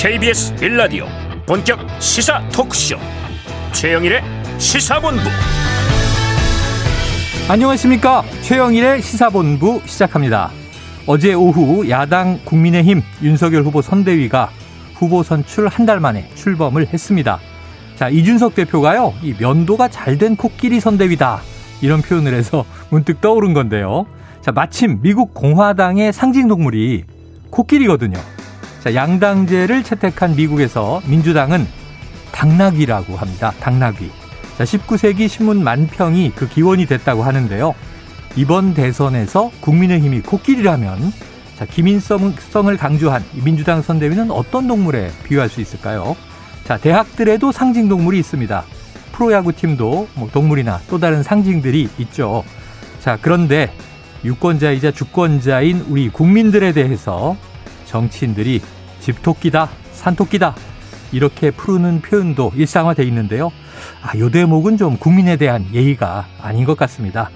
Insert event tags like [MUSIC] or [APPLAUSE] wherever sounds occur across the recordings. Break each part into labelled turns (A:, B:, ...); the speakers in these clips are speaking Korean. A: KBS 빌라디오 본격 시사 토크쇼 최영일의 시사본부
B: 안녕하십니까 최영일의 시사본부 시작합니다. 어제 오후 야당 국민의힘 윤석열 후보 선대위가 후보 선출 한 달 만에 출범을 했습니다. 자 이준석 대표가요 이 면도가 잘 된 코끼리 선대위다 이런 표현을 해서 [LAUGHS] 문득 떠오른 건데요. 자 마침 미국 공화당의 상징 동물이 코끼리거든요. 자, 양당제를 채택한 미국에서 민주당은 당나귀라고 합니다. 당나귀. 자, 19세기 신문 만평이 그 기원이 됐다고 하는데요. 이번 대선에서 국민의힘이 코끼리라면 자, 기민성을 강조한 민주당 선대위는 어떤 동물에 비유할 수 있을까요? 자, 대학들에도 상징 동물이 있습니다. 프로야구팀도 뭐 동물이나 또 다른 상징들이 있죠. 자, 그런데 유권자이자 주권자인 우리 국민들에 대해서 정치인들이 집토끼다, 산토끼다 이렇게 푸르는 표현도 일상화돼 있는데요. 아, 요 대목은 좀 국민에 대한 예의가 아닌 것 같습니다.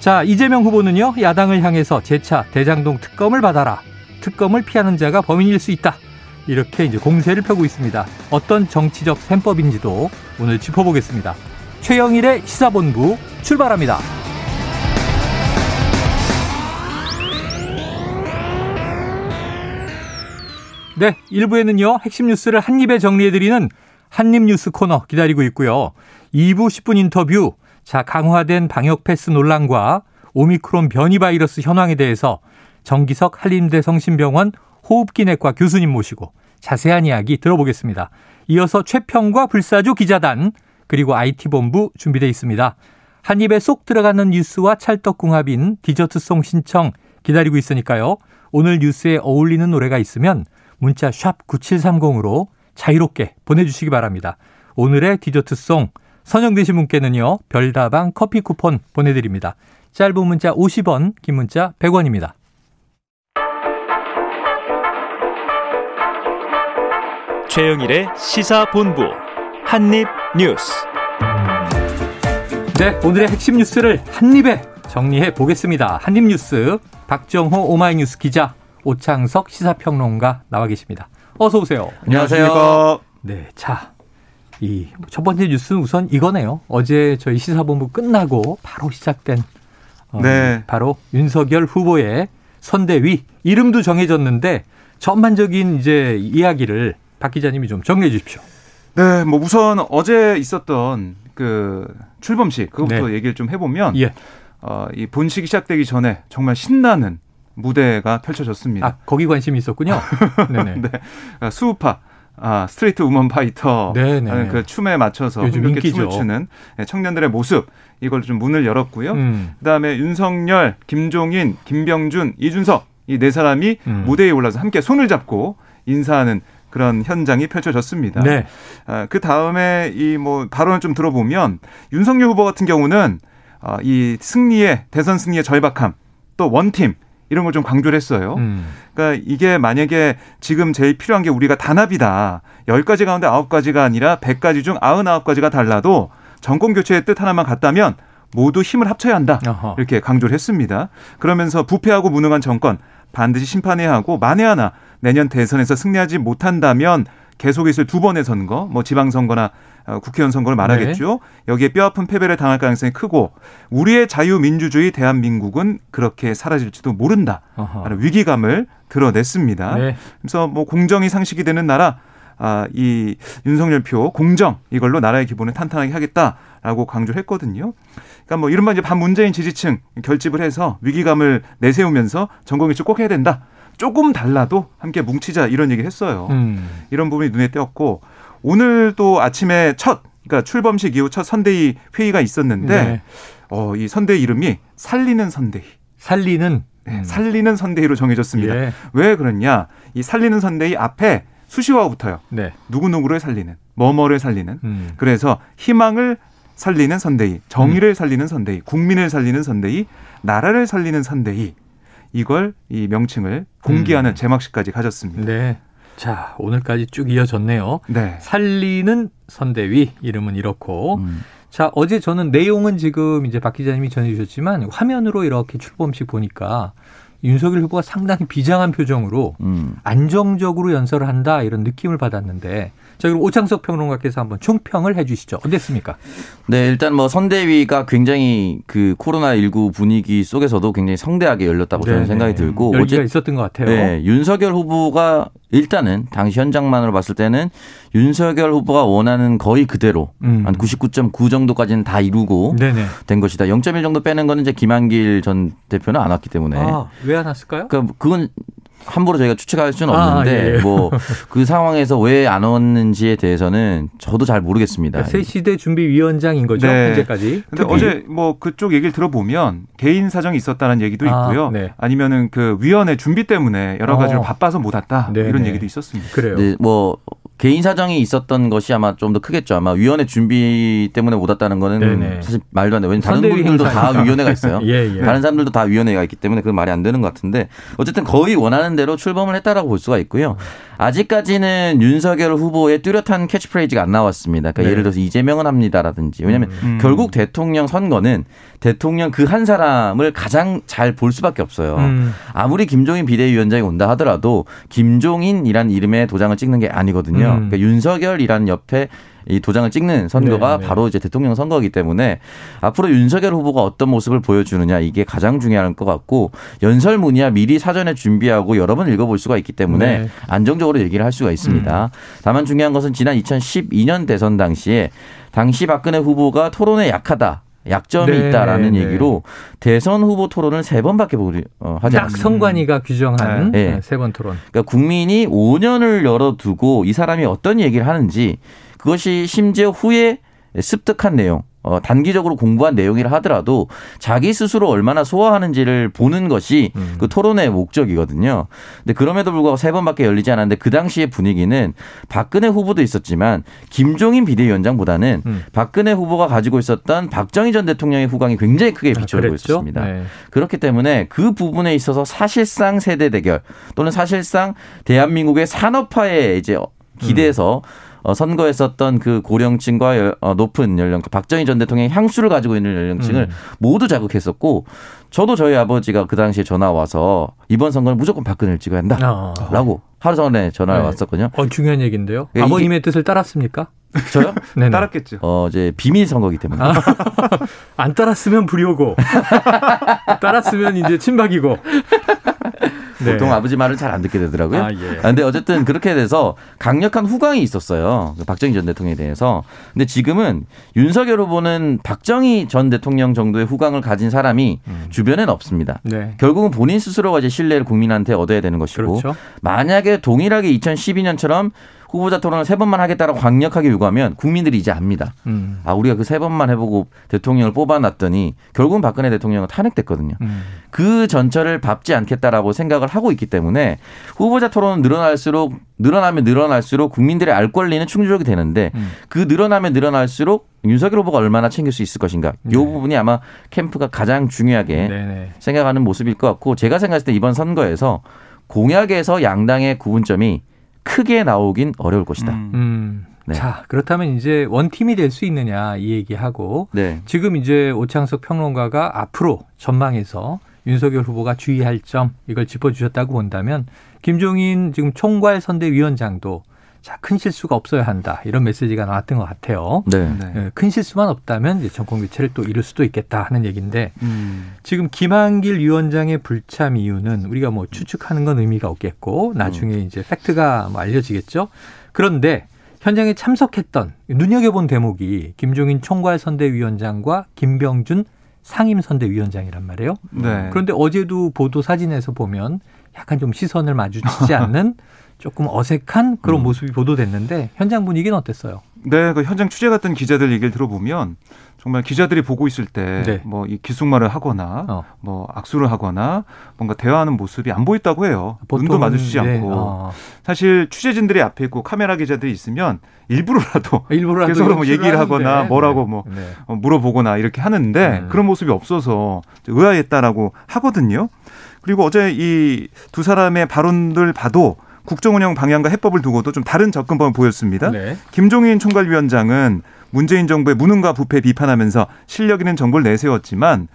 B: 자, 이재명 후보는요, 야당을 향해서 재차 대장동 특검을 받아라. 특검을 피하는 자가 범인일 수 있다. 이렇게 이제 공세를 펴고 있습니다. 어떤 정치적 셈법인지도 오늘 짚어보겠습니다. 최영일의 시사본부 출발합니다. 네, 1부에는요. 핵심 뉴스를 한입에 정리해드리는 한입 뉴스 코너 기다리고 있고요. 2부 10분 인터뷰. 자, 강화된 방역 패스 논란과 오미크론 변이 바이러스 현황에 대해서 정기석 한림대 성심병원 호흡기내과 교수님 모시고 자세한 이야기 들어보겠습니다. 이어서 최평과 불사조 기자단 그리고 IT본부 준비되어 있습니다. 한 입에 쏙 들어가는 뉴스와 찰떡궁합인 디저트송 신청 기다리고 있으니까요. 오늘 뉴스에 어울리는 노래가 있으면 문자 샵 9730으로 자유롭게 보내주시기 바랍니다. 오늘의 디저트송 선정되신 분께는요. 별다방 커피 쿠폰 보내드립니다. 짧은 문자 50원, 긴 문자 100원입니다.
A: 최영일의 시사본부 한입뉴스
B: 네, 오늘의 핵심 뉴스를 한입에 정리해 보겠습니다. 한입뉴스 박정호 오마이뉴스 기자 오창석 시사평론가 나와 계십니다. 어서 오세요.
C: 안녕하세요.
B: 네, 자. 이 첫 번째 뉴스는 우선 이거네요. 어제 저희 시사본부 끝나고 바로 시작된 어, 네. 바로 윤석열 후보의 선대위 이름도 정해졌는데 전반적인 이제 이야기를 박 기자님이 좀 정리해 주십시오.
C: 네, 뭐 우선 어제 있었던 그 출범식 그것부터 네. 얘기를 좀 해보면 예. 어, 이 본식이 시작되기 전에 정말 신나는 무대가 펼쳐졌습니다. 아,
B: 거기 관심이 있었군요. [LAUGHS] 네네. 네.
C: 아, 수우파. 아, 스트레이트 우먼 파이터 하는 그 춤에 맞춰서 이렇게 춤을 추는 예, 청년들의 모습 이걸 좀 문을 열었고요. 음. 그다음에 윤석열, 김종인, 김병준, 이준석 이 네 사람이 음. 무대에 올라서 함께 손을 잡고 인사하는 그런 현장이 펼쳐졌습니다. 네. 아, 그 다음에 이 뭐 발언을 좀 들어보면 윤석열 후보 같은 경우는 아, 이 승리의 대선 승리의 절박함 또 원팀 이런 걸 좀 강조를 했어요. 음. 그러니까 이게 만약에 지금 제일 필요한 게 우리가 단합이다. 열가지 가운데 아홉 가지가 아니라 백가지중 아흔아홉 가지가 달라도 정권 교체의 뜻 하나만 같다면 모두 힘을 합쳐야 한다. 어허. 이렇게 강조를 했습니다. 그러면서 부패하고 무능한 정권 반드시 심판해야 하고 만에 하나 내년 대선에서 승리하지 못한다면 계속해서 두 번의 선거, 뭐 지방선거나 어, 국회의원 선거를 말하겠죠. 네. 여기에 뼈아픈 패배를 당할 가능성이 크고 우리의 자유민주주의 대한민국은 그렇게 사라질지도 모른다. 라는 위기감을 드러냈습니다. 네. 그래서 뭐 공정이 상식이 되는 나라 아, 이 윤석열 표 공정 이걸로 나라의 기본을 탄탄하게 하겠다라고 강조했거든요. 그러니까 뭐 이른바 이제 반문재인 지지층 결집을 해서 위기감을 내세우면서 전공일주 꼭 해야 된다. 조금 달라도 함께 뭉치자 이런 얘기를 했어요. 음. 이런 부분이 눈에 띄었고 오늘 또 아침에 첫 그러니까 출범식 이후 첫 선대위 회의가 있었는데 네. 어, 이 선대 이름이 살리는 선대위. 살리는 네, 음. 살리는 선대위로 정해졌습니다. 예. 왜 그러냐? 이 살리는 선대위 앞에 수시화 붙어요. 네. 누구누구를 살리는, 뭐뭐를 살리는. 음. 그래서 희망을 살리는 선대위, 정의를 음. 살리는 선대위, 국민을 살리는 선대위, 나라를 살리는 선대위. 이걸 이 명칭을 공개하는 음. 제막식까지 가졌습니다. 네.
B: 자, 오늘까지 쭉 이어졌네요. 네. 살리는 선대위 이름은 이렇고 음. 자, 어제 저는 내용은 지금 이제 박 기자님이 전해 주셨지만 화면으로 이렇게 출범식 보니까 윤석열 후보가 상당히 비장한 표정으로 음. 안정적으로 연설을 한다 이런 느낌을 받았는데 자 그럼 오창석 평론가께서 한번 총평을 해주시죠. 어땠습니까?
D: 네 일단 뭐 선대위가 굉장히 그 코로나 19 분위기 속에서도 굉장히 성대하게 열렸다고 네네. 저는 네, 네. 생각이 들고
B: 어제 있었던 것 같아요. 네,
D: 윤석열 후보가 일단은 당시 현장만으로 봤을 때는 윤석열 후보가 원하는 거의 그대로 음. 한99.9 정도까지는 다 이루고 네네. 된 것이다. 0.1 정도 빼는 거는 이제 김한길 전 대표는 안 왔기 때문에 아,
B: 왜 안 왔을까요?
D: 그러니까 그건 함부로 저희가 추측할 수는 아, 없는데 아, 예. 뭐그 [LAUGHS] 상황에서 왜 안 왔는지에 대해서는 저도 잘 모르겠습니다.
B: 그러니까 새 시대 준비위원장인 거죠 네. 현재까지. 근데
C: 어제 뭐 그쪽 얘기를 들어보면 개인 사정이 있었다는 얘기도 아, 있고요. 네. 아니면은 그 위원회 준비 때문에 여러 어. 가지로 어. 바빠서 못 왔다 네, 이런 네. 얘기도 있었습니다.
D: 그래요. 뭐 개인 사정이 있었던 것이 아마 좀 더 크겠죠. 아마 위원회 준비 때문에 못 왔다는 거는 네네. 사실 말도 안 돼. 요 왜냐면 다른 분들도 다 위원회가 있어요. [LAUGHS] 예, 예. 다른 사람들도 다 위원회가 있기 때문에 그건 말이 안 되는 것 같은데 어쨌든 거의 원하는 대로 출범을 했다라고 볼 수가 있고요. 아직까지는 윤석열 후보의 뚜렷한 캐치프레이즈가 안 나왔습니다. 그러니까 네. 예를 들어서 이재명은 합니다라든지. 왜냐하면 음, 음. 결국 대통령 선거는 대통령 그 한 사람을 가장 잘 볼 수밖에 없어요. 음. 아무리 김종인 비대위원장이 온다 하더라도 김종인이란 이름의 도장을 찍는 게 아니거든요. 음. 그러니까 윤석열이라는 옆에 이 도장을 찍는 선거가 네, 네. 바로 이제 대통령 선거이기 때문에 앞으로 윤석열 후보가 어떤 모습을 보여주느냐 이게 가장 중요한것 같고 연설문이야 미리 사전에 준비하고 여러 번 읽어볼 수가 있기 때문에 네. 안정적으로 얘기를 할 수가 있습니다. 음. 다만 중요한 것은 지난 2012년 대선 당시에 당시 박근혜 후보가 토론에 약하다. 약점이 네, 있다라는 네. 얘기로 대선 후보 토론을 세 번밖에 보지 어, 하지 않습니다.
B: 선관위가 규정한 네. 네. 세번 토론.
D: 그러니까 국민이 5년을 열어두고 이 사람이 어떤 얘기를 하는지 그것이 심지어 후에 습득한 내용, 어, 단기적으로 공부한 내용이라 하더라도 자기 스스로 얼마나 소화하는지를 보는 것이 음. 그 토론의 목적이거든요. 근데 그럼에도 불구하고 세 번밖에 열리지 않았는데 그 당시의 분위기는 박근혜 후보도 있었지만 김종인 비대위원장보다는 음. 박근혜 후보가 가지고 있었던 박정희 전 대통령의 후광이 굉장히 크게 아, 비춰지고 아, 있었습니다. 네. 그렇기 때문에 그 부분에 있어서 사실상 세대 대결 또는 사실상 대한민국의 산업화에 이제 기대해서 음. 어, 선거에썼던그 고령층과 열, 어, 높은 연령층, 그 박정희 전 대통령의 향수를 가지고 있는 연령층을 음. 모두 자극했었고, 저도 저희 아버지가 그 당시에 전화 와서 이번 선거는 무조건 박근혜를 찍어야 한다라고 아. 하루 전에 전화를 네. 왔었거든요. 어,
B: 중요한 얘기인데요. 예, 아버님의 뜻을 따랐습니까?
D: 저요? [LAUGHS] 네 따랐겠죠. 어, 이제 비밀 선거기 때문에. 아,
B: [LAUGHS] 안 따랐으면 불효고. [LAUGHS] 따랐으면 이제 친박이고.
D: 네. 보통 아버지 말을 잘 안 듣게 되더라고요. 아, 예. 아, 근데 어쨌든 그렇게 돼서 강력한 후광이 있었어요. 그 박정희 전 대통령에 대해서. 근데 지금은 윤석열 후보는 박정희 전 대통령 정도의 후광을 가진 사람이 음. 주변엔 없습니다. 네. 결국은 본인 스스로가 이제 신뢰를 국민한테 얻어야 되는 것이고 그렇죠. 만약에 동일하게 2012년처럼 후보자 토론을 세 번만 하겠다라고 강력하게 요구하면 국민들이 이제 압니다. 음. 아 우리가 그 세 번만 해보고 대통령을 뽑아놨더니 결국은 박근혜 대통령은 탄핵됐거든요. 음. 그 전철을 밟지 않겠다라고 생각을 하고 있기 때문에 후보자 토론은 늘어날수록 늘어나면 늘어날수록 국민들의 알 권리는 충족이 되는데 음. 그 늘어나면 늘어날수록 윤석열 후보가 얼마나 챙길 수 있을 것인가. 네. 이 부분이 아마 캠프가 가장 중요하게 네네. 네. 생각하는 모습일 것 같고 제가 생각했을 때 이번 선거에서 공약에서 양당의 구분점이 크게 나오긴 어려울 것이다. 음.
B: 음. 네. 자, 그렇다면 이제 원팀이 될 수 있느냐 이 얘기하고 네. 지금 이제 오창석 평론가가 앞으로 전망해서 윤석열 후보가 주의할 점 이걸 짚어주셨다고 본다면 김종인 지금 총괄 선대위원장도 자, 큰 실수가 없어야 한다. 이런 메시지가 나왔던 것 같아요. 네. 네. 예, 큰 실수만 없다면 전권 교체를 또 이룰 수도 있겠다 하는 얘기인데 음. 지금 김한길 위원장의 불참 이유는 우리가 뭐 추측하는 건 의미가 없겠고 나중에 음. 이제 팩트가 뭐 알려지겠죠. 그런데 현장에 참석했던 눈여겨본 대목이 김종인 총괄선대위원장과 김병준 상임선대위원장이란 말이에요. 네. 그런데 어제도 보도 사진에서 보면 약간 좀 시선을 마주치지 [LAUGHS] 않는 조금 어색한 그런 음. 모습이 보도됐는데 현장 분위기는 어땠어요?
C: 네,
B: 그
C: 현장 취재 갔던 기자들 얘기를 들어보면 정말 기자들이 보고 있을 때 뭐이 네. 뭐 기숙말을 하거나 어. 뭐 악수를 하거나 뭔가 대화하는 모습이 안 보였다고 해요. 보통, 눈도 마주치지 네. 않고 어. 사실 취재진들이 앞에 있고 카메라 기자들이 있으면 일부러라도, [LAUGHS] 일부러라도 계속 뭐 얘기를 하거나 네. 뭐라고 뭐 네. 어, 물어보거나 이렇게 하는데 음. 그런 모습이 없어서 의아했다라고 하거든요. 그리고 어제 이 두 사람의 발언들 봐도 국정운영 방향과 해법을 두고도 좀 다른 접근법을 보였습니다. 네. 김종인 총괄위원장은 문재인 정부의 무능과 부패 비판하면서 실력 있는 정부를 내세웠지만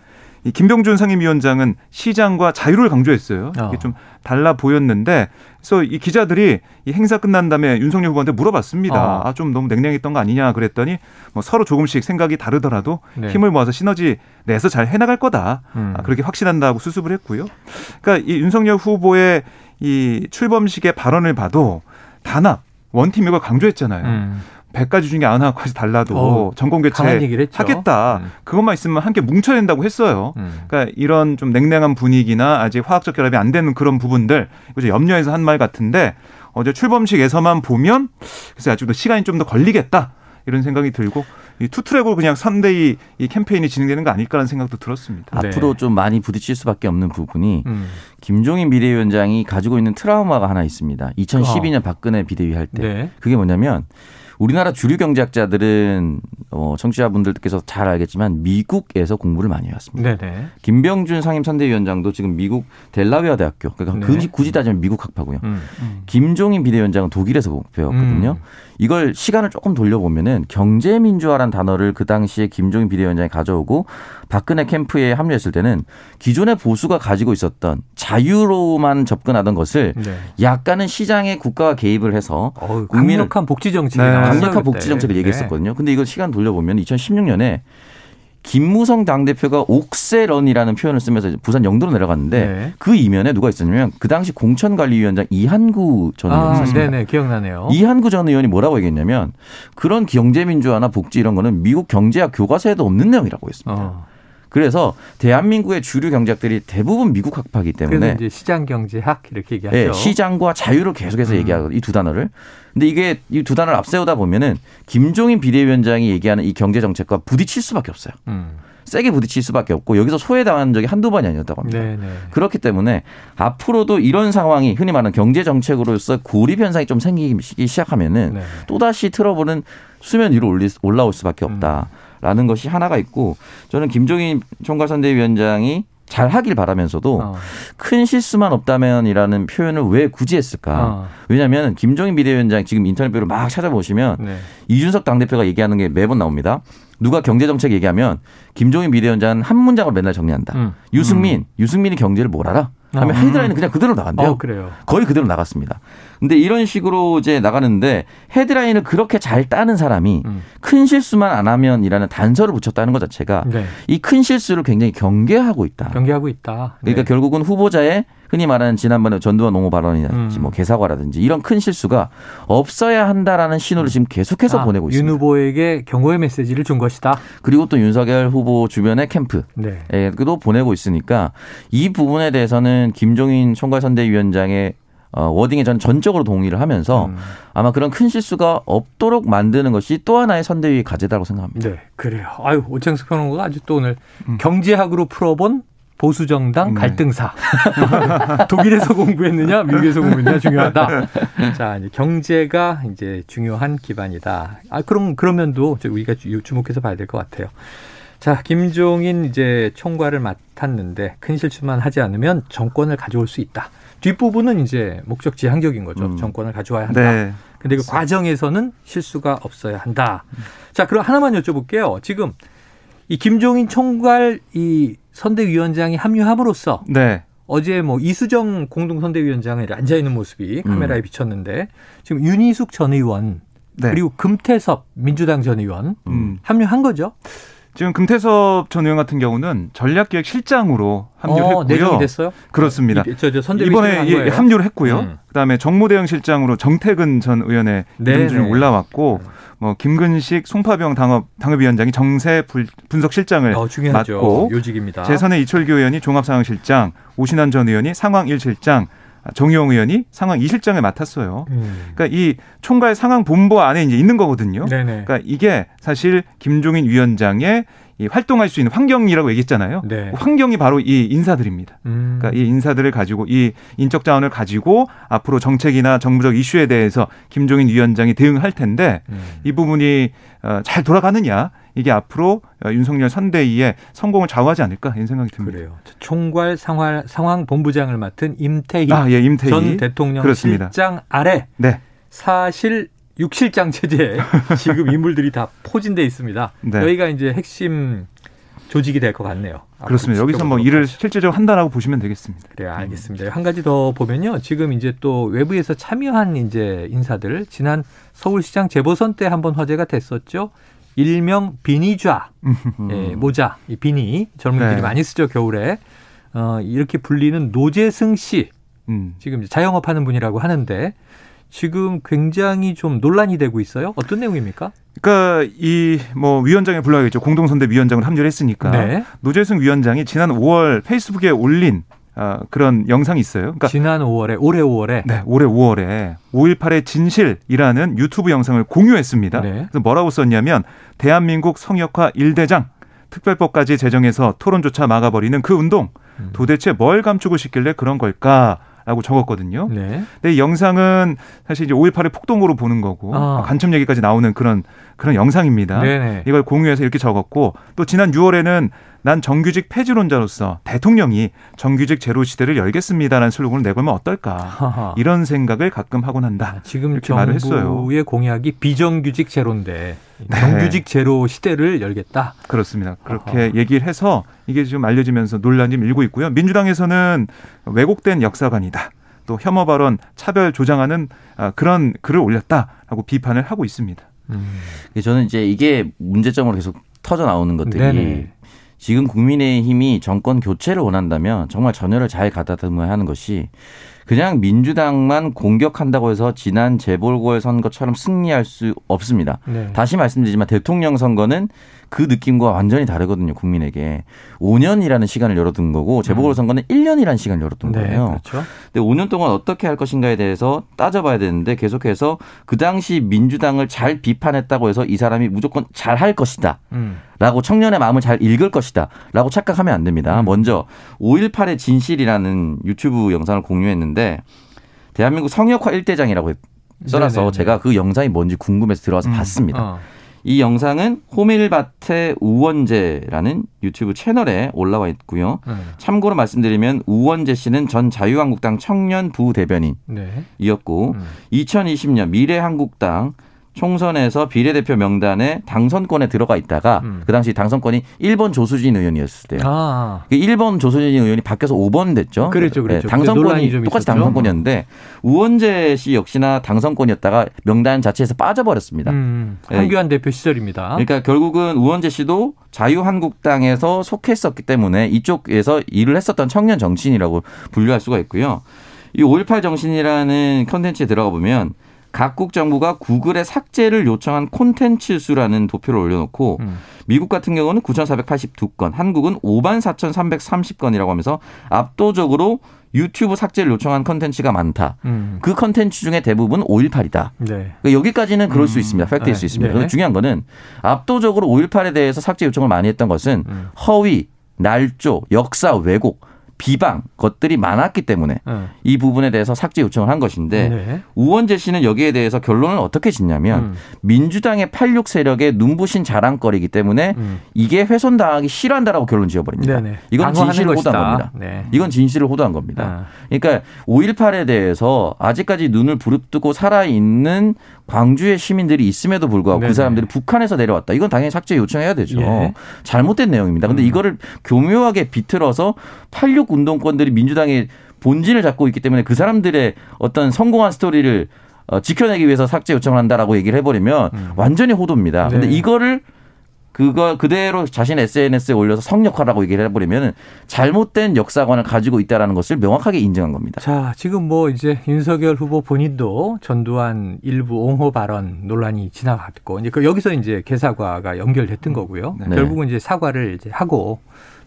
C: 이 김병준 상임위원장은 시장과 자유를 강조했어요. 이게 어. 좀 달라 보였는데 그래서 이 기자들이 이 행사 끝난 다음에 윤석열 후보한테 물어봤습니다. 어. 아, 좀 너무 냉랭했던 거 아니냐 그랬더니 뭐 서로 조금씩 생각이 다르더라도 네. 힘을 모아서 시너지 내서 잘 해나갈 거다. 음. 아, 그렇게 확신한다고 수습을 했고요. 그러니까 이 윤석열 후보의 이 출범식의 발언을 봐도 단합 원팀이고 강조했잖아요. 음. 100가지 중에 아나까지 달라도 어, 전공 교체 하겠다. 음. 그것만 있으면 함께 뭉쳐야 된다고 했어요. 음. 그러니까 이런 좀 냉랭한 분위기나 아직 화학적 결합이 안 되는 그런 부분들 이제 염려해서 한 말 같은데 어제 출범식에서만 보면 그래서 아직도 시간이 좀 더 걸리겠다 이런 생각이 들고 이 투트랙으로 그냥 선대위 이 캠페인이 진행되는 거 아닐까라는 생각도 들었습니다.
D: 네. 앞으로 좀 많이 부딪힐 수밖에 없는 부분이 음. 김종인 비대위원장이 가지고 있는 트라우마가 하나 있습니다. 2012년 어. 아. 박근혜 비대위 할 때. 네. 그게 뭐냐면 우리나라 주류 경제학자들은 어, 청취자분들께서 잘 알겠지만 미국에서 공부를 많이 해왔습니다. 네네. 네. 김병준 상임선대위원장도 지금 미국 델라웨어 대학교 그러니까 네. 굳이, 굳이 따지면 미국 학파고요. 음, 음. 김종인 비대위원장은 독일에서 배웠거든요. 음. 이걸 시간을 조금 돌려보면은 경제민주화란 단어를 그 당시에 김종인 비대위원장이 가져오고 박근혜 캠프에 합류했을 때는 기존의 보수가 가지고 있었던 자유로만 접근하던 것을 네. 약간은 시장에 국가가 개입을 해서
B: 어우, 강력한 복지 정책이 네.
D: 강력한 복지 정책을 네. 얘기했었거든요. 근데 이걸 시간 돌려보면 2016년에 김무성 당대표가 옥세런이라는 표현을 쓰면서 부산 영도로 내려갔는데 네. 그 이면에 누가 있었냐면 그 당시 공천관리위원장 이한구 전 의원이 아, 있었습 네네
B: 기억나네요.
D: 이한구 전 의원이 뭐라고 얘기했냐면 그런 경제민주화나 복지 이런 거는 미국 경제학 교과서에도 없는 내용이라고 했습니다. 어. 그래서 대한민국의 주류 경제학들이 대부분 미국 학파이기 때문에
B: 이제 시장 경제학 이렇게 얘기하죠. 네,
D: 시장과 자유를 계속해서 음. 얘기하고 이 두 단어를. 근데 이게 이 두 단어를 앞세우다 보면은 김종인 비대위원장이 얘기하는 이 경제 정책과 부딪힐 수밖에 없어요. 음. 세게 부딪힐 수밖에 없고 여기서 소외당한 적이 한두 번이 아니었다고 합니다. 네네. 네. 그렇기 때문에 앞으로도 이런 상황이 흔히 말하는 경제 정책으로서 고립 현상이 좀 생기기 시작하면은 네. 또다시 트러블은 수면 위로 올라올 수밖에 없다. 음. 라는 것이 하나가 있고 저는 김종인 총괄선대위원장이 잘 하길 바라면서도 어. 큰 실수만 없다면이라는 표현을 왜 굳이 했을까? 어. 왜냐하면 김종인 비대위원장 지금 인터넷뷰를막 찾아보시면 네. 이준석 당대표가 얘기하는 게 매번 나옵니다. 누가 경제정책 얘기하면 김종인 비대위원장한문장을 맨날 정리한다. 음. 유승민, 음. 유승민이 경제를 뭘 알아? 그다음에 어. 아. 헤드라인은 그냥 그대로 나간대요. 어,
B: 그래요.
D: 거의 그대로 나갔습니다.
B: 근데
D: 이런 식으로 이제 나가는데 헤드라인을 그렇게 잘 따는 사람이 음. 큰 실수만 안 하면이라는 단서를 붙였다는 것 자체가 네. 이큰 실수를 굉장히 경계하고 있다.
B: 경계하고 있다. 그러니까
D: 네. 그러니까 결국은 후보자의 흔히 말하는 지난번에 전두환 옹호 발언이라든지 음. 뭐 개사과라든지 이런 큰 실수가 없어야 한다라는 신호를 지금 계속해서 아, 보내고 있습니다. 윤
B: 후보에게 경고의 메시지를 준 것이다.
D: 그리고 또 윤석열 후보 주변의 캠프에도 네. 보내고 있으니까 이 부분에 대해서는 김종인 총괄선대위원장의 어, 워딩에 전 전적으로 동의를 하면서 음. 아마 그런 큰 실수가 없도록 만드는 것이 또 하나의 선대위 의 과제다라고 생각합니다. 네,
B: 그래요. 아유, 오창석 평론가가 아주 또 오늘 음. 경제학으로 풀어본 보수 정당 음. 갈등사. 네. [LAUGHS] 독일에서 공부했느냐, 미국에서 공부했느냐 중요하다. 자, 이제 경제가 이제 중요한 기반이다. 아, 그럼 그러면도 우리가 주목해서 봐야 될 것 같아요. 자, 김종인 이제 총괄을 맡았는데 큰 실수만 하지 않으면 정권을 가져올 수 있다. 뒷부분은 이제 목적 지향적인 거죠. 음. 정권을 가져와야 한다. 네. 근데 그 과정에서는 실수가 없어야 한다. 자, 그럼 하나만 여쭤볼게요. 지금 이 김종인 총괄 이 선대위원장이 합류함으로써 네. 어제 뭐 이수정 공동선대위원장이 앉아 있는 모습이 카메라에 음. 비쳤는데 지금 윤희숙 전 의원 네. 그리고 금태섭 민주당 전 의원 음. 합류한 거죠.
C: 지금 금태섭 전 의원 같은 경우는 전략기획 실장으로 합류했고요. 어, 내정이 됐어요? 그렇습니다. 이, 저, 저 이번에 예, 합류를 했고요. 음. 그다음에 정무대응 실장으로 정태근 전 의원의 네, 이름 중에 올라왔고 네. 뭐 김근식 송파병 당업 당협위원장이 정세 분석 실장을 어, 중 맡고
B: 요직입니다.
C: 재선의 이철규 의원이 종합상황실장, 오신환 전 의원이 상황 1실장, 아, 정의용 의원이 상황 이실장을 맡았어요. 음. 그러니까 이 총괄 상황 본부 안에 이제 있는 거거든요. 네네. 그러니까 이게 사실 김종인 위원장의 이 활동할 수 있는 환경이라고 얘기했잖아요. 네. 그 환경이 바로 이 인사들입니다. 음. 그러니까 이 인사들을 가지고 이 인적 자원을 가지고 앞으로 정책이나 정부적 이슈에 대해서 김종인 위원장이 대응할 텐데 음. 이 부분이 어, 잘 돌아가느냐 이게 앞으로 윤석열 선대위의 성공을 좌우하지 않을까 이런 생각이 듭니다. 그래요.
B: 총괄 상황, 상황 본부장을 맡은 임태희, 아, 예, 임태희. 전 대통령 그렇습니다. 실장 아래 네. 사실 육실장 체제에 [LAUGHS] 지금 인물들이 다 포진돼 있습니다. 네. 여기가 이제 핵심 조직이 될 것 같네요.
C: 그렇습니다. 여기서 뭐 일을 실제적으로 한다라고 보시면 되겠습니다.
B: 그래 음. 알겠습니다. 음. 한 가지 더 보면요. 지금 이제 또 외부에서 참여한 이제 인사들 지난 서울시장 재보선 때 한번 화제가 됐었죠. 일명 비니좌 예, 모자 이 비니 젊은이들이 네. 많이 쓰죠 겨울에 어, 이렇게 불리는 노재승 씨 음. 지금 자영업하는 분이라고 하는데 지금 굉장히 좀 논란이 되고 있어요. 어떤 내용입니까?
C: 그러니까 이 뭐 위원장에 불러야겠죠. 공동선대 위원장을 합류했으니까 네. 노재승 위원장이 지난 5월 페이스북에 올린 어, 그런 영상이 있어요. 그러니까
B: 지난 5월에 올해 5월에
C: 네, 올해 5월에 5.18의 진실이라는 유튜브 영상을 공유했습니다. 네. 그래서 뭐라고 썼냐면 대한민국 성역화 1대장 특별법까지 제정해서 토론조차 막아버리는 그 운동 음. 도대체 뭘 감추고 싶길래 그런 걸까? 라고 적었거든요. 네. 근데 이 영상은 사실 이제 5.18의 폭동으로 보는 거고 아. 간첩 얘기까지 나오는 그런 그런 영상입니다. 네네. 이걸 공유해서 이렇게 적었고 또 지난 6월에는 난 정규직 폐지론자로서 대통령이 정규직 제로 시대를 열겠습니다라는 슬로건을 내걸면 어떨까 이런 생각을 가끔 하곤 한다. 아, 지금
B: 이렇게 말을 했어요. 공약이 비정규직 제로인데 네. 정규직 제로 시대를 열겠다.
C: 그렇습니다. 그렇게 아하. 얘기를 해서 이게 지금 알려지면서 논란이 일고 있고요. 민주당에서는 왜곡된 역사관이다. 또 혐오 발언, 차별 조장하는 아, 그런 글을 올렸다라고 비판을 하고 있습니다. 음.
D: 저는 이제 이게 문제점으로 계속 터져 나오는 것들이 네네. 지금 국민의힘이 정권 교체를 원한다면 정말 전열을 잘 가다듬어야 하는 것이 그냥 민주당만 공격한다고 해서 지난 재보궐 선거처럼 승리할 수 없습니다. 네. 다시 말씀드리지만 대통령 선거는 그 느낌과 완전히 다르거든요, 국민에게. 5년이라는 시간을 열어둔 거고 재보궐선거는 음. 1년이라는 시간을 열어둔 네, 거예요. 그렇죠. 근데 5년 동안 어떻게 할 것인가에 대해서 따져봐야 되는데 계속해서 그 당시 민주당을 잘 비판했다고 해서 이 사람이 무조건 잘 할 것이다. 음. 라고 청년의 마음을 잘 읽을 것이다. 라고 착각하면 안 됩니다. 음. 먼저 5.18의 진실이라는 유튜브 영상을 공유했는데 대한민국 성역화 일대장이라고 써놔서 네네네. 네. 제가 그 영상이 뭔지 궁금해서 들어와서 음. 봤습니다. 어. 이 영상은 호밀밭의 우원재라는 유튜브 채널에 올라와 있고요. 네. 참고로 말씀드리면 우원재 씨는 전 자유한국당 청년 부대변인이었고 네. 음. 2020년 미래한국당 총선에서 비례대표 명단에 당선권에 들어가 있다가 음. 그 당시 당선권이 1번 조수진 의원이었을 때요. 아. 1번 그 조수진 의원이 바뀌어서 5번 됐죠.
B: 그렇죠, 그렇죠. 네,
D: 당선권이 똑같이 있었죠. 당선권이었는데 우원재 씨 역시나 당선권이었다가 명단 자체에서 빠져버렸습니다. 음.
B: 음. 네. 한교안 대표 시절입니다.
D: 그러니까 결국은 우원재 씨도 자유한국당에서 속했었기 때문에 이쪽에서 일을 했었던 청년 정치인이라고 분류할 수가 있고요. 이 5.18 정신이라는 컨텐츠에 들어가 보면 각국 정부가 구글의 삭제를 요청한 콘텐츠 수라는 도표를 올려놓고 음. 미국 같은 경우는 9,482건, 한국은 5 4,330건이라고 하면서 압도적으로 유튜브 삭제를 요청한 컨텐츠가 많다. 음. 그 컨텐츠 중에 대부분 5.18이다. 네. 그러니까 여기까지는 그럴 음. 수 있습니다. 팩트일 네. 수 있습니다. 그런데 네. 중요한 거는 압도적으로 5.18에 대해서 삭제 요청을 많이 했던 것은 허위, 날조, 역사 왜곡 비방 것들이 많았기 때문에 네. 이 부분에 대해서 삭제 요청을 한 것인데 네. 우원재 씨는 여기에 대해서 결론을 어떻게 짓냐면 음. 민주당의 86 세력의 눈부신 자랑거리이기 때문에 음. 이게 훼손당하기 싫어한다라고 결론 지어버립니다. 네네. 네. 이건 진실을 것이다. 호도한 겁니다. 네. 이건 진실을 호도한 겁니다. 아. 그러니까 5.18에 대해서 아직까지 눈을 부릅뜨고 살아있는 광주의 시민들이 있음에도 불구하고 네네. 그 네, 사람들이 북한에서 내려왔다. 이건 당연히 삭제 요청해야 되죠. 예. 잘못된 내용입니다. 근데 음. 이거를 교묘하게 비틀어서 86 한국 운동권들이 민주당의 본질을 잡고 있기 때문에 그 사람들의 어떤 성공한 스토리를 어, 지켜내기 위해서 삭제 요청을 한다라고 얘기를 해버리면 음. 완전히 호도입니다. 네. 근데 이거를 그거 그대로 자신 SNS에 올려서 성역화라고 얘기를 해버리면 잘못된 역사관을 가지고 있다라는 것을 명확하게 인정한 겁니다.
B: 자, 지금 뭐 이제 윤석열 후보 본인도 전두환 일부 옹호 발언 논란이 지나갔고 이제 그 여기서 이제 개사과가 연결됐던 음. 거고요. 네. 결국은 이제 사과를 이제 하고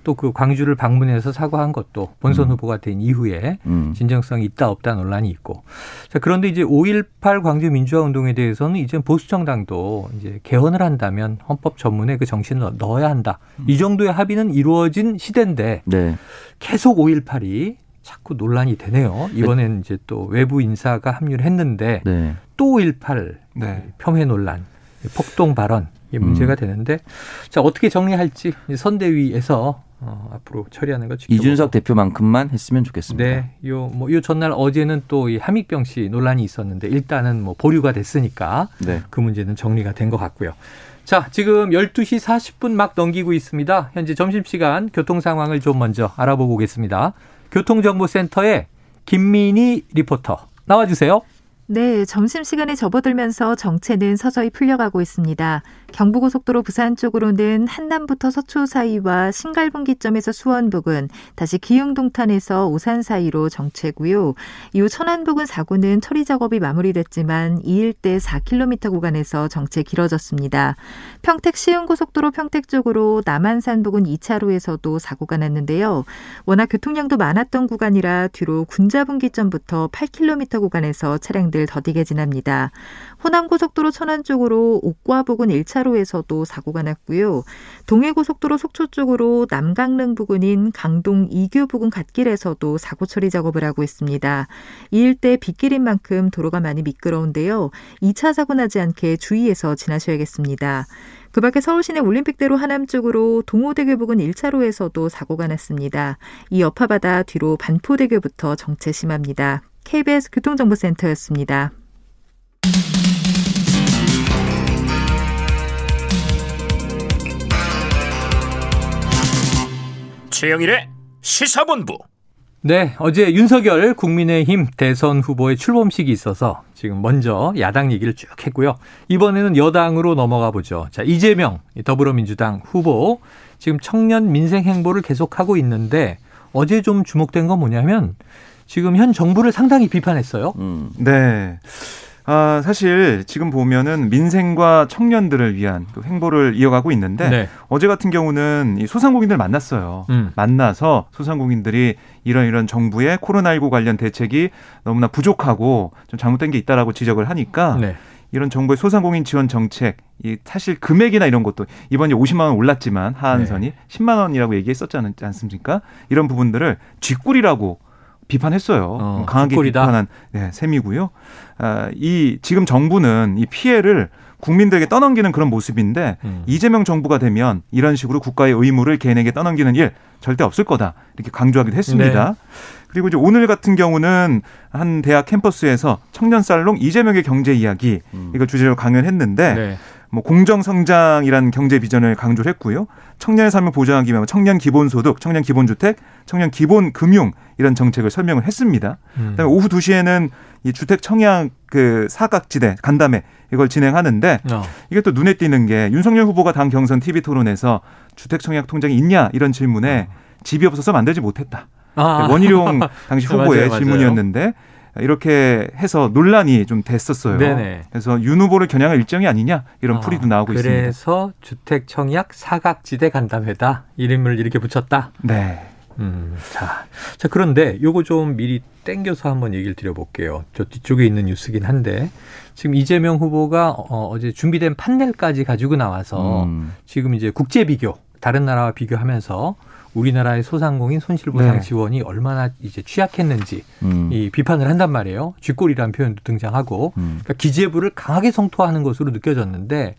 B: 또그 광주를 방문해서 사과한 것도 본선 음. 후보가 된 이후에 음. 진정성이 있다 없다 논란이 있고. 자, 그런데 이제 5.18 광주 민주화 운동에 대해서는 이제 보수 정당도 이제 개헌을 한다면 헌법 전문에 그 정신을 넣어야 한다. 음. 이 정도의 합의는 이루어진 시대인데 네. 계속 5.18이 자꾸 논란이 되네요. 이번엔 이제 또 외부 인사가 합류를 했는데 네. 또5.18 네. 폄훼 논란, 폭동 발언 이 문제가 음. 되는데 자 어떻게 정리할지 선대위에서 어, 앞으로 처리하는 걸 지켜보고.
D: 이준석 대표만큼만 했으면 좋겠습니다. 네, 요뭐요
B: 뭐, 요 전날 어제는 또 이 함익병 씨 논란이 있었는데 일단은 뭐 보류가 됐으니까 네. 그 문제는 정리가 된 것 같고요. 자, 지금 12시 40분 막 넘기고 있습니다. 현재 점심시간 교통 상황을 좀 먼저 알아보고 오겠습니다. 교통정보센터에 김민희 리포터 나와주세요.
E: 네, 점심시간에 접어들면서 정체는 서서히 풀려가고 있습니다. 경부고속도로 부산 쪽으로는 한남부터 서초 사이와 신갈분기점에서 수원 부근, 다시 기흥동탄에서 오산 사이로 정체고요. 이후 천안 부근 사고는 처리 작업이 마무리됐지만 2 일대 4km 구간에서 정체 길어졌습니다. 평택 시흥고속도로 평택 쪽으로 남한산 부근 2차로에서도 사고가 났는데요. 워낙 교통량도 많았던 구간이라 뒤로 군자분기점부터 8km 구간에서 차량들 사고 더디게 지납니다. 호남고속도로 천안 쪽으로 옥과 부근 1차로에서도 사고가 났고요. 동해고속도로 속초 쪽으로 남강릉 부근인 강동 2교 부근 갓길에서도 사고 처리 작업을 하고 있습니다. 이 일대 빗길인 만큼 도로가 많이 미끄러운데요. 2차 사고 나지 않게 주의해서 지나셔야겠습니다. 그 밖에 서울시내 올림픽대로 하남 쪽으로 동호대교 부근 1차로에서도 사고가 났습니다. 이 여파바다 뒤로 반포대교부터 정체 심합니다. KBS 교통정보센터였습니다.
A: 최영일의 시사본부.
B: 네, 어제 윤석열 국민의힘 대선 후보의 출범식이 있어서 지금 먼저 야당 얘기를 쭉 했고요. 이번에는 여당으로 넘어가 보죠. 자, 이재명 더불어민주당 후보 지금 청년 민생 행보를 계속하고 있는데 어제 좀 주목된 건 뭐냐면 지금 현 정부를 상당히 비판했어요.
C: 음. 네. 아, 사실 지금 보면은 민생과 청년들을 위한 그 행보를 이어가고 있는데 네. 어제 같은 경우는 이 소상공인들 만났어요. 음. 만나서 소상공인들이 이런 이런 정부의 코로나19 관련 대책이 너무나 부족하고 좀 잘못된 게 있다라고 지적을 하니까 네. 이런 정부의 소상공인 지원 정책 이 사실 금액이나 이런 것도 이번에 50만 원 올랐지만 하한선이 네. 10만 원이라고 얘기했었지 않, 않습니까? 이런 부분들을 쥐꿀이라고 비판했어요. 어, 음, 강하게 뒷골이다. 비판한 네, 셈이고요. 아, 이 지금 정부는 이 피해를 국민들에게 떠넘기는 그런 모습인데 음. 이재명 정부가 되면 이런 식으로 국가의 의무를 개인에게 떠넘기는 일 절대 없을 거다 이렇게 강조하기도 했습니다. 네. 그리고 이제 오늘 같은 경우는 한 대학 캠퍼스에서 청년 살롱 이재명의 경제 이야기 음. 이걸 주제로 강연했는데 네. 뭐 공정 성장이라는 경제 비전을 강조를 했고요. 청년의 삶을 보장하기 위한 뭐 청년 기본 소득, 청년 기본 주택, 청년 기본 금융 이런 정책을 설명을 했습니다. 음. 그다음에 오후 2시에는 이 주택 청약 그 사각지대 간담회 이걸 진행하는데 어. 이게 또 눈에 띄는 게 윤석열 후보가 당 경선 TV 토론에서 주택 청약 통장이 있냐 이런 질문에 어. 집이 없어서 만들지 못했다. 아. 원희룡 [LAUGHS] 당시 네, 후보의 맞 맞아요. 질문이었는데 이렇게 해서 논란이 좀 됐었어요. 네네. 그래서 윤 후보를 겨냥한 일정이 아니냐 이런 어, 풀이도 나오고 그래서 있습니다.
B: 그래서 주택 청약 사각지대 간담회다 이름을 이렇게 붙였다. 네. 음, 자, 자 그런데 요거 좀 미리 땡겨서 한번 얘기를 드려볼게요. 저 뒤쪽에 있는 뉴스긴 한데 지금 이재명 후보가 어, 어제 준비된 판넬까지 가지고 나와서 음. 지금 이제 국제 비교 다른 나라와 비교하면서 우리나라의 소상공인 손실보상 네. 지원이 얼마나 이제 취약했는지 음. 이 비판을 한단 말이에요. 쥐꼬리라는 표현도 등장하고 음. 그러니까 기재부를 강하게 성토하는 것으로 느껴졌는데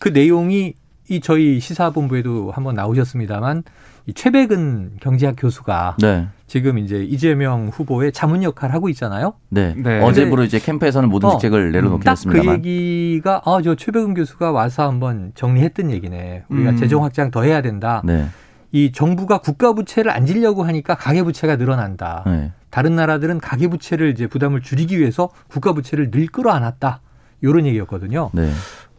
B: 그 내용이 이 저희 시사본부에도 한번 나오셨습니다만 이 최백은 경제학 교수가 네. 지금 이제 이재명 후보의 자문 역할을 하고 있잖아요.
D: 네. 네. 어제부로 이제 캠프에서는 모든 어, 직책을 내려놓게 됐습니다만. 그 딱그
B: 얘기가 아저 최백은 교수가 와서 한번 정리했던 얘기네. 우리가 음. 재정 확장 더 해야 된다. 네. 이 정부가 국가 부채를 안 지려고 하니까 가계 부채가 늘어난다. 네. 다른 나라들은 가계 부채를 이제 부담을 줄이기 위해서 국가 부채를 늘 끌어안았다. 이런 얘기였거든요. 네.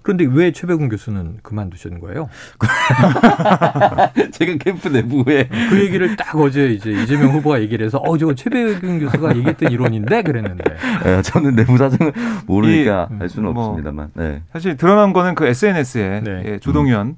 B: 그런데 왜 최백운 교수는 그만두신 거예요?
D: [LAUGHS] 제가 캠프 내부에
B: 그 얘기를 딱 어제 이제 이재명 후보가 얘기를 해서 어 저거 최백운 교수가 얘기했던 이론인데 그랬는데.
D: 네, 저는 내부 사정을 모르니까 이, 알 수는 뭐, 없습니다만. 네.
C: 사실 드러난 거는 그 SNS에 네. 예, 조동현 음.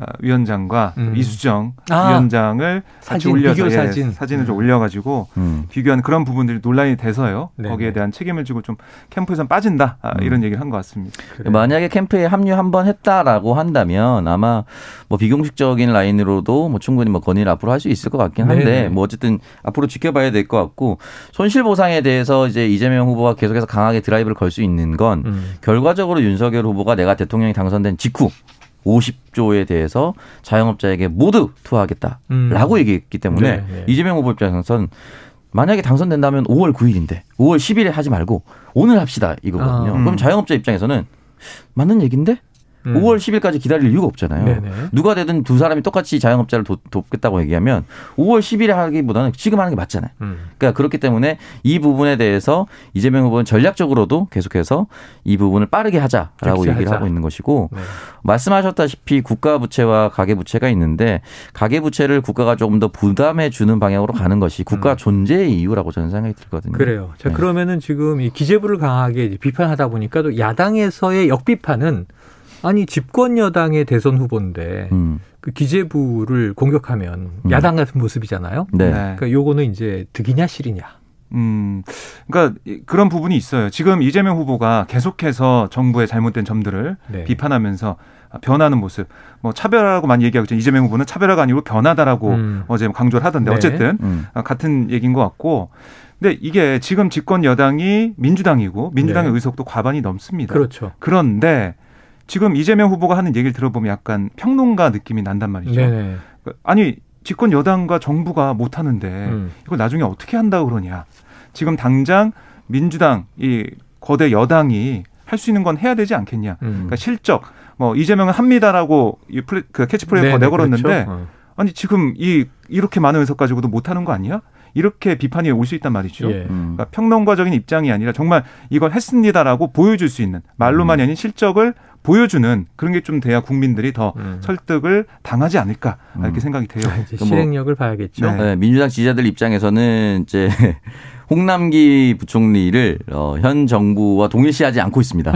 C: 어, 위원장과 음. 이수정 아, 위원장을 같이 사진, 올려서 예, 사진. 사진을 좀 음. 올려가지고 음. 비교한 그런 부분들이 논란이 돼서요. 네네. 거기에 대한 책임을 지고 좀 캠프에선 빠진다 아, 음. 이런 얘기를 한 것 같습니다.
D: 그래 만약에 캠프에 합류 한 번 했다라고 한다면 아마 뭐 비공식적인 라인으로도 뭐 충분히 뭐 건의를 앞으로 할 수 있을 것 같긴 한데 네네. 뭐 어쨌든 앞으로 지켜봐야 될 것 같고 손실 보상에 대해서 이제 이재명 후보가 계속해서 강하게 드라이브를 걸 수 있는 건 음. 결과적으로 윤석열 후보가 내가 대통령이 당선된 직후 50조에 대해서 자영업자에게 모두 투하하겠다라고 음. 얘기했기 때문에 네, 네. 이재명 후보 입장에서는 만약에 당선된다면 5월 9일인데 5월 10일에 하지 말고 오늘 합시다 이거거든요. 아, 음. 그럼 자영업자 입장에서는 맞는 얘기인데 음. 5월 10일까지 기다릴 이유가 없잖아요. 네네. 누가 되든 두 사람이 똑같이 자영업자를 돕, 겠다고 얘기하면 5월 10일에 하기보다는 지금 하는 게 맞잖아요. 음. 그러니까 그렇기 때문에 이 부분에 대해서 이재명 후보는 전략적으로도 계속해서 이 부분을 빠르게 하자라고 얘기를 하자. 하고 있는 것이고 네. 말씀하셨다시피 국가 부채와 가계 부채가 있는데 가계 부채를 국가가 조금 더 부담해 주는 방향으로 가는 것이 국가 음. 존재의 이유라고 저는 생각이 들거든요.
B: 그래요. 자 네. 그러면은 지금 이 기재부를 강하게 비판하다 보니까 또 야당에서의 역비판은 아니 집권 여당의 대선 후보인데 음. 그 기재부를 공격하면 음. 야당 같은 모습이잖아요. 네. 네. 그러니까 요거는 이제 득이냐 실이냐. 음,
C: 그러니까 그런 부분이 있어요. 지금 이재명 후보가 계속해서 정부의 잘못된 점들을 네. 비판하면서 변하는 모습, 뭐 차별화라고 많이 얘기하고 있죠. 이재명 후보는 차별화가 아니고 변하다라고 음. 어제 뭐 강조를 하던데 네. 어쨌든 음. 아, 같은 얘기인 것 같고. 근데 이게 지금 집권 여당이 민주당이고 민주당의 네. 의석도 과반이 넘습니다.
B: 그렇죠.
C: 그런데 지금 이재명 후보가 하는 얘기를 들어보면 약간 평론가 느낌이 난단 말이죠. 네네. 그러니까 아니 집권 여당과 정부가 못 하는데 음. 이걸 나중에 어떻게 한다 고 그러냐. 지금 당장 민주당 이 거대 여당이 할 수 있는 건 해야 되지 않겠냐. 음. 그러니까 실적 뭐 이재명은 합니다라고 이 플레, 그캐치프레이즈 내걸었는데 그렇죠. 어. 아니 지금 이 이렇게 많은 의석 가지고도 못 하는 거 아니야? 이렇게 비판이 올 수 있단 말이죠. 예. 음. 그러니까 평론가적인 입장이 아니라 정말 이걸 했습니다라고 보여줄 수 있는 말로만이 음. 아닌 실적을 보여주는 그런 게 좀 돼야 국민들이 더 음. 설득을 당하지 않을까 이렇게 음. 생각이 돼요. 아,
B: 뭐 실행력을 뭐, 봐야겠죠. 네. 네.
D: 민주당 지지자들 입장에서는 이제 홍남기 부총리를 어, 현 정부와 동일시하지 않고 있습니다.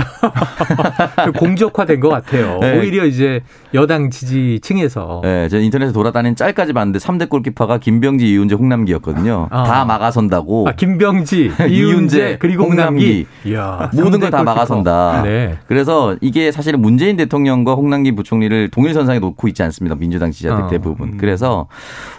B: [LAUGHS] 공적화된 것 같아요. 네. 오히려 이제 여당 지지층에서.
D: 네, 제 인터넷에 돌아다닌 짤까지 봤는데 3대 골키퍼가 김병지, 이윤재, 홍남기였거든요. 아. 다 막아선다고. 아,
B: 김병지, [LAUGHS] 이윤재, 그리고 홍남기.
D: 이야, 모든 걸 다 막아선다. 네. 그래서 이게 사실은 문재인 대통령과 홍남기 부총리를 동일선상에 놓고 있지 않습니다. 민주당 지지자들 어. 대부분. 음. 그래서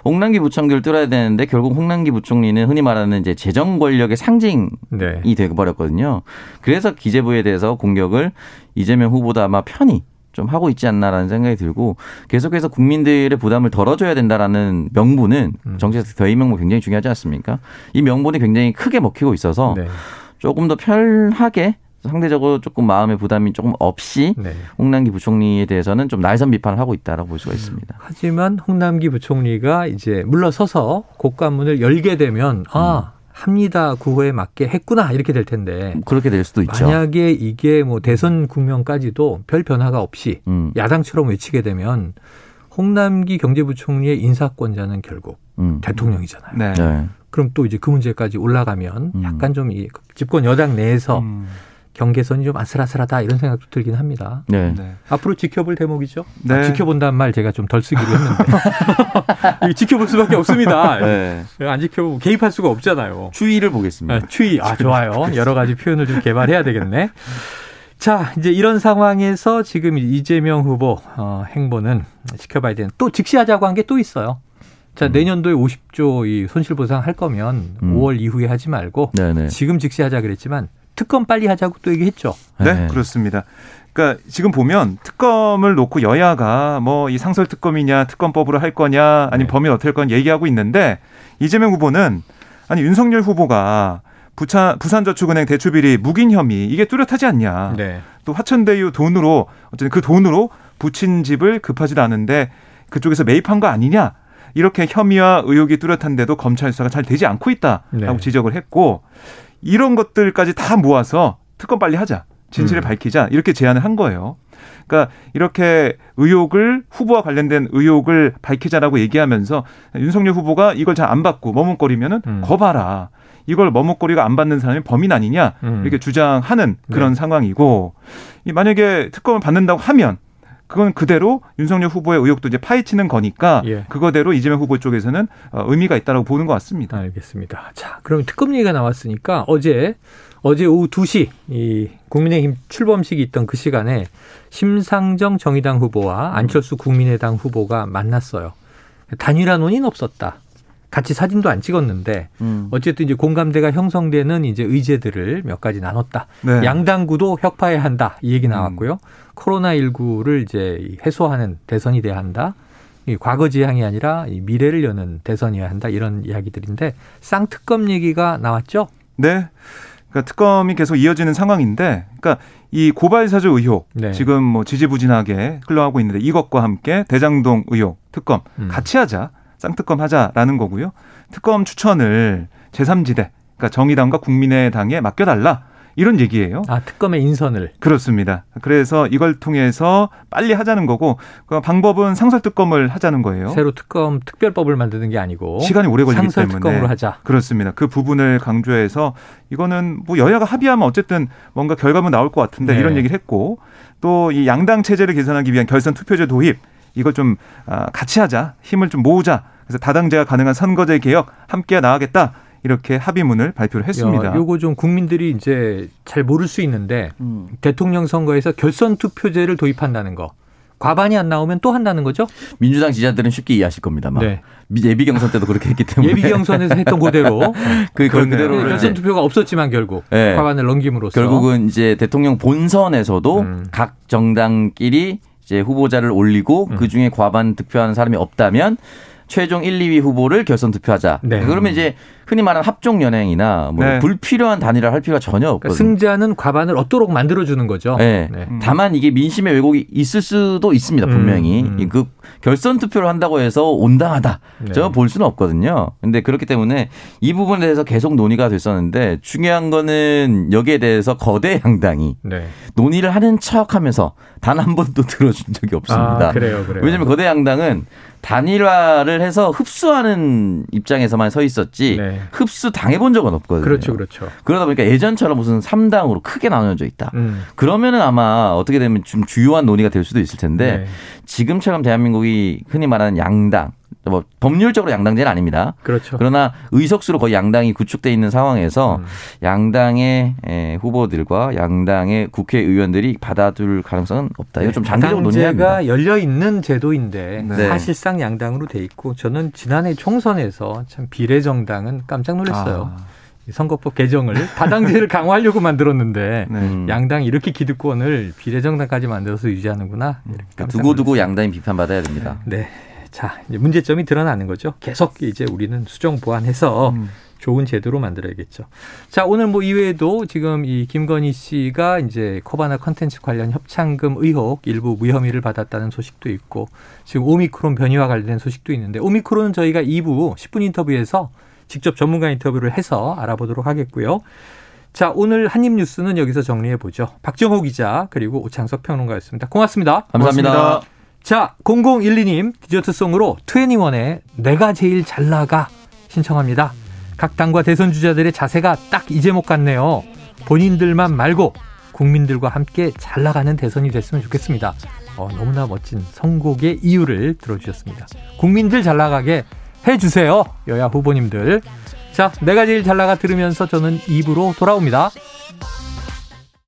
D: 홍남기 부총리를 뚫어야 되는데 결국 홍남기 부총리는 흔히 말하는 이제 재정 대형 권력의 상징이 네. 어버렸거든요 그래서 기재부에 대해서 공격을 이재명 후보도 아마 편히 좀 하고 있지 않나라는 생각이 들고 계속해서 국민들의 부담을 덜어줘야 된다라는 명분은 음. 정치에서 더의 명분 굉장히 중요하지 않습니까? 이 명분이 굉장히 크게 먹히고 있어서 네. 조금 더 편하게 상대적으로 조금 마음의 부담이 조금 없이 네. 홍남기 부총리에 대해서는 좀 날선 비판을 하고 있다라고 볼 수가 있습니다.
B: 하지만 홍남기 부총리가 이제 물러서서 국감문을 열게 되면 아 음. 합니다 구호에 맞게 했구나 이렇게 될 텐데
D: 그렇게 될 수도 있죠.
B: 만약에 이게 뭐 대선 국면까지도 별 변화가 없이 음. 야당처럼 외치게 되면 홍남기 경제부총리의 인사권자는 결국 음. 대통령이잖아요. 네. 네. 그럼 또 이제 그 문제까지 올라가면 음. 약간 좀이 집권 여당 내에서 음. 경계선이 좀 아슬아슬하다 이런 생각도 들긴 합니다. 네. 네. 네. 앞으로 지켜볼 대목이죠. 아, 네. 아, 지켜본다는 말 제가 좀 덜 쓰기로 했는데 [LAUGHS] 지켜볼 수밖에 없습니다. 네. 네, 안 지켜보고 개입할 수가 없잖아요.
D: 추위를 보겠습니다.
B: 추위아 좋아요. 여러 가지 표현을 좀 개발해야 되겠네. 자, 이제 이런 상황에서 지금 이재명 후보 어, 행보는 지켜봐야 되는 또 즉시하자고 한 게 또 있어요. 자, 음. 내년도에 50조 이 손실 보상 할 거면 음. 5월 이후에 하지 말고 네네. 지금 즉시하자 그랬지만 특검 빨리 하자고 또 얘기했죠.
C: 네, 네. 그렇습니다. 그러니까 지금 보면 특검을 놓고 여야가 뭐 이 상설 특검이냐 특검법으로 할 거냐 아니면 네. 범위 어떨건 얘기하고 있는데 이재명 후보는 아니 윤석열 후보가 부산 부산저축은행 대출비리 묵인 혐의 이게 뚜렷하지 않냐. 네. 또 화천대유 돈으로 어쨌든 그 돈으로 부친 집을 급하지도 않은데 그쪽에서 매입한 거 아니냐. 이렇게 혐의와 의혹이 뚜렷한데도 검찰 수사가 잘 되지 않고 있다라고 네. 지적을 했고 이런 것들까지 다 모아서 특검 빨리 하자. 진실을 음. 밝히자. 이렇게 제안을 한 거예요. 그러니까 이렇게 의혹을 후보와 관련된 의혹을 밝히자라고 얘기하면서 윤석열 후보가 이걸 잘 안 받고 머뭇거리면은 음. 거 봐라. 이걸 머뭇거리가 안 받는 사람이 범인 아니냐 음. 이렇게 주장하는 그런 네. 상황이고 만약에 특검을 받는다고 하면 그건 그대로 윤석열 후보의 의혹도 이제 파헤치는 거니까 예. 그거대로 이재명 후보 쪽에서는 어, 의미가 있다라고 보는 것 같습니다.
B: 알겠습니다. 자, 그럼 특검 얘기가 나왔으니까 어제 어제 오후 2시 이 국민의힘 출범식이 있던 그 시간에 심상정 정의당 후보와 안철수 국민의당 후보가 만났어요. 단일화 논의는 없었다. 같이 사진도 안 찍었는데 음. 어쨌든 이제 공감대가 형성되는 이제 의제들을 몇 가지 나눴다. 네. 양당구도 혁파해야 한다 이 얘기 나왔고요. 음. 코로나19를 이제 해소하는 대선이 돼야 한다. 이 과거 지향이 아니라 이 미래를 여는 대선이어야 한다. 이런 이야기들인데 쌍특검 얘기가 나왔죠?
C: 네. 그러니까 특검이 계속 이어지는 상황인데, 그러니까 이 고발 사주 의혹 네. 지금 뭐 지지부진하게 흘러가고 있는데 이것과 함께 대장동 의혹 특검 음. 같이 하자 쌍특검 하자라는 거고요. 특검 추천을 제3지대 그러니까 정의당과 국민의당에 맡겨달라. 이런 얘기예요.
B: 아 특검의 인선을
C: 그렇습니다. 그래서 이걸 통해서 빨리 하자는 거고 그 방법은 상설 특검을 하자는 거예요.
B: 새로 특검 특별법을 만드는 게 아니고
C: 시간이 오래 걸리기
B: 상설
C: 때문에
B: 특검으로 하자.
C: 그렇습니다. 그 부분을 강조해서 이거는 뭐 여야가 합의하면 어쨌든 뭔가 결과물 나올 것 같은데 네. 이런 얘기를 했고 또 이 양당 체제를 개선하기 위한 결선 투표제 도입 이걸 좀 아, 같이 하자 힘을 좀 모으자 그래서 다당제가 가능한 선거제 개혁 함께 나가겠다 이렇게 합의문을 발표를 했습니다.
B: 요거 좀 국민들이 이제 잘 모를 수 있는데 음. 대통령 선거에서 결선 투표제를 도입한다는 거. 과반이 안 나오면 또 한다는 거죠?
D: 민주당 지자들은 쉽게 이해하실 겁니다만 네. 예비 경선 때도 그렇게 했기 때문에
B: 예비 경선에서 했던 그대로 [LAUGHS] 그 그대로 결선 투표가 없었지만 결국 네. 과반을 넘김으로써
D: 결국은 이제 대통령 본선에서도 음. 각 정당끼리 이제 후보자를 올리고 음. 그 중에 과반 득표하는 사람이 없다면 최종 1, 2위 후보를 결선 투표하자. 네. 그러면 이제 흔히 말하는 합종 연행이나 뭐 네. 불필요한 단일화 할 필요가 전혀 그러니까 없거든요. 그러니까
B: 승자는 과반을 얻도록 만들어 주는 거죠. 네. 네.
D: 음. 다만 이게 민심의 왜곡이 있을 수도 있습니다. 분명히 음, 음. 그 결선 투표를 한다고 해서 온당하다 네. 저는 볼 수는 없거든요. 근데 그렇기 때문에 이 부분에 대해서 계속 논의가 됐었는데 중요한 거는 여기에 대해서 거대 양당이 네. 논의를 하는 척하면서 단 한 번도 [LAUGHS] 들어준 적이 없습니다. 아, 그래요, 그래요. 왜냐하면 거대 양당은 단일화를 해서 흡수하는 입장에서만 서 있었지 네. 흡수 당해본 적은 없거든요. 그렇죠, 그렇죠. 그러다 보니까 예전처럼 무슨 3당으로 크게 나눠져 있다. 음. 그러면은 아마 어떻게 되면 좀 주요한 논의가 될 수도 있을 텐데 네. 지금처럼 대한민국이 흔히 말하는 양당 뭐 법률적으로 양당제는 아닙니다. 그렇죠. 그러나 의석수로 거의 양당이 구축돼 있는 상황에서 음. 양당의 예, 후보들과 양당의 국회의원들이 받아줄 가능성은 없다. 이거 네. 좀 장기적으로 논의합니다. 제가 열려 있는 제도인데 네. 사실상 양당으로 돼 있고 저는 지난해 총선에서 참 비례정당은 깜짝 놀랐어요. 아. 선거법 개정을 다당제를 [LAUGHS] 강화하려고 만들었는데 네. 음. 양당 이렇게 기득권을 비례정당까지 만들어서 유지하는구나. 음. 두고두고 양당이 비판받아야 됩니다. 네. 자, 이제 문제점이 드러나는 거죠. 계속 이제 우리는 수정 보완해서 음. 좋은 제도로 만들어야겠죠. 자, 오늘 뭐 이외에도 지금 이 김건희 씨가 이제 코바나 컨텐츠 관련 협찬금 의혹 일부 무혐의를 받았다는 소식도 있고 지금 오미크론 변이와 관련된 소식도 있는데 오미크론은 저희가 2부 10분 인터뷰에서 직접 전문가 인터뷰를 해서 알아보도록 하겠고요. 자, 오늘 한입 뉴스는 여기서 정리해 보죠. 박정호 기자 그리고 오창석 평론가였습니다. 고맙습니다. 감사합니다 고맙습니다. 자, 0012님 디저트송으로 21의 내가 제일 잘 나가 신청합니다. 각 당과 대선 주자들의 자세가 딱 이제 못 갔네요. 본인들만 말고 국민들과 함께 잘 나가는 대선이 됐으면 좋겠습니다. 어, 너무나 멋진 선곡의 이유를 들어주셨습니다. 국민들 잘 나가게 해주세요. 여야 후보님들. 자, 내가 제일 잘 나가 들으면서 저는 입으로 돌아옵니다.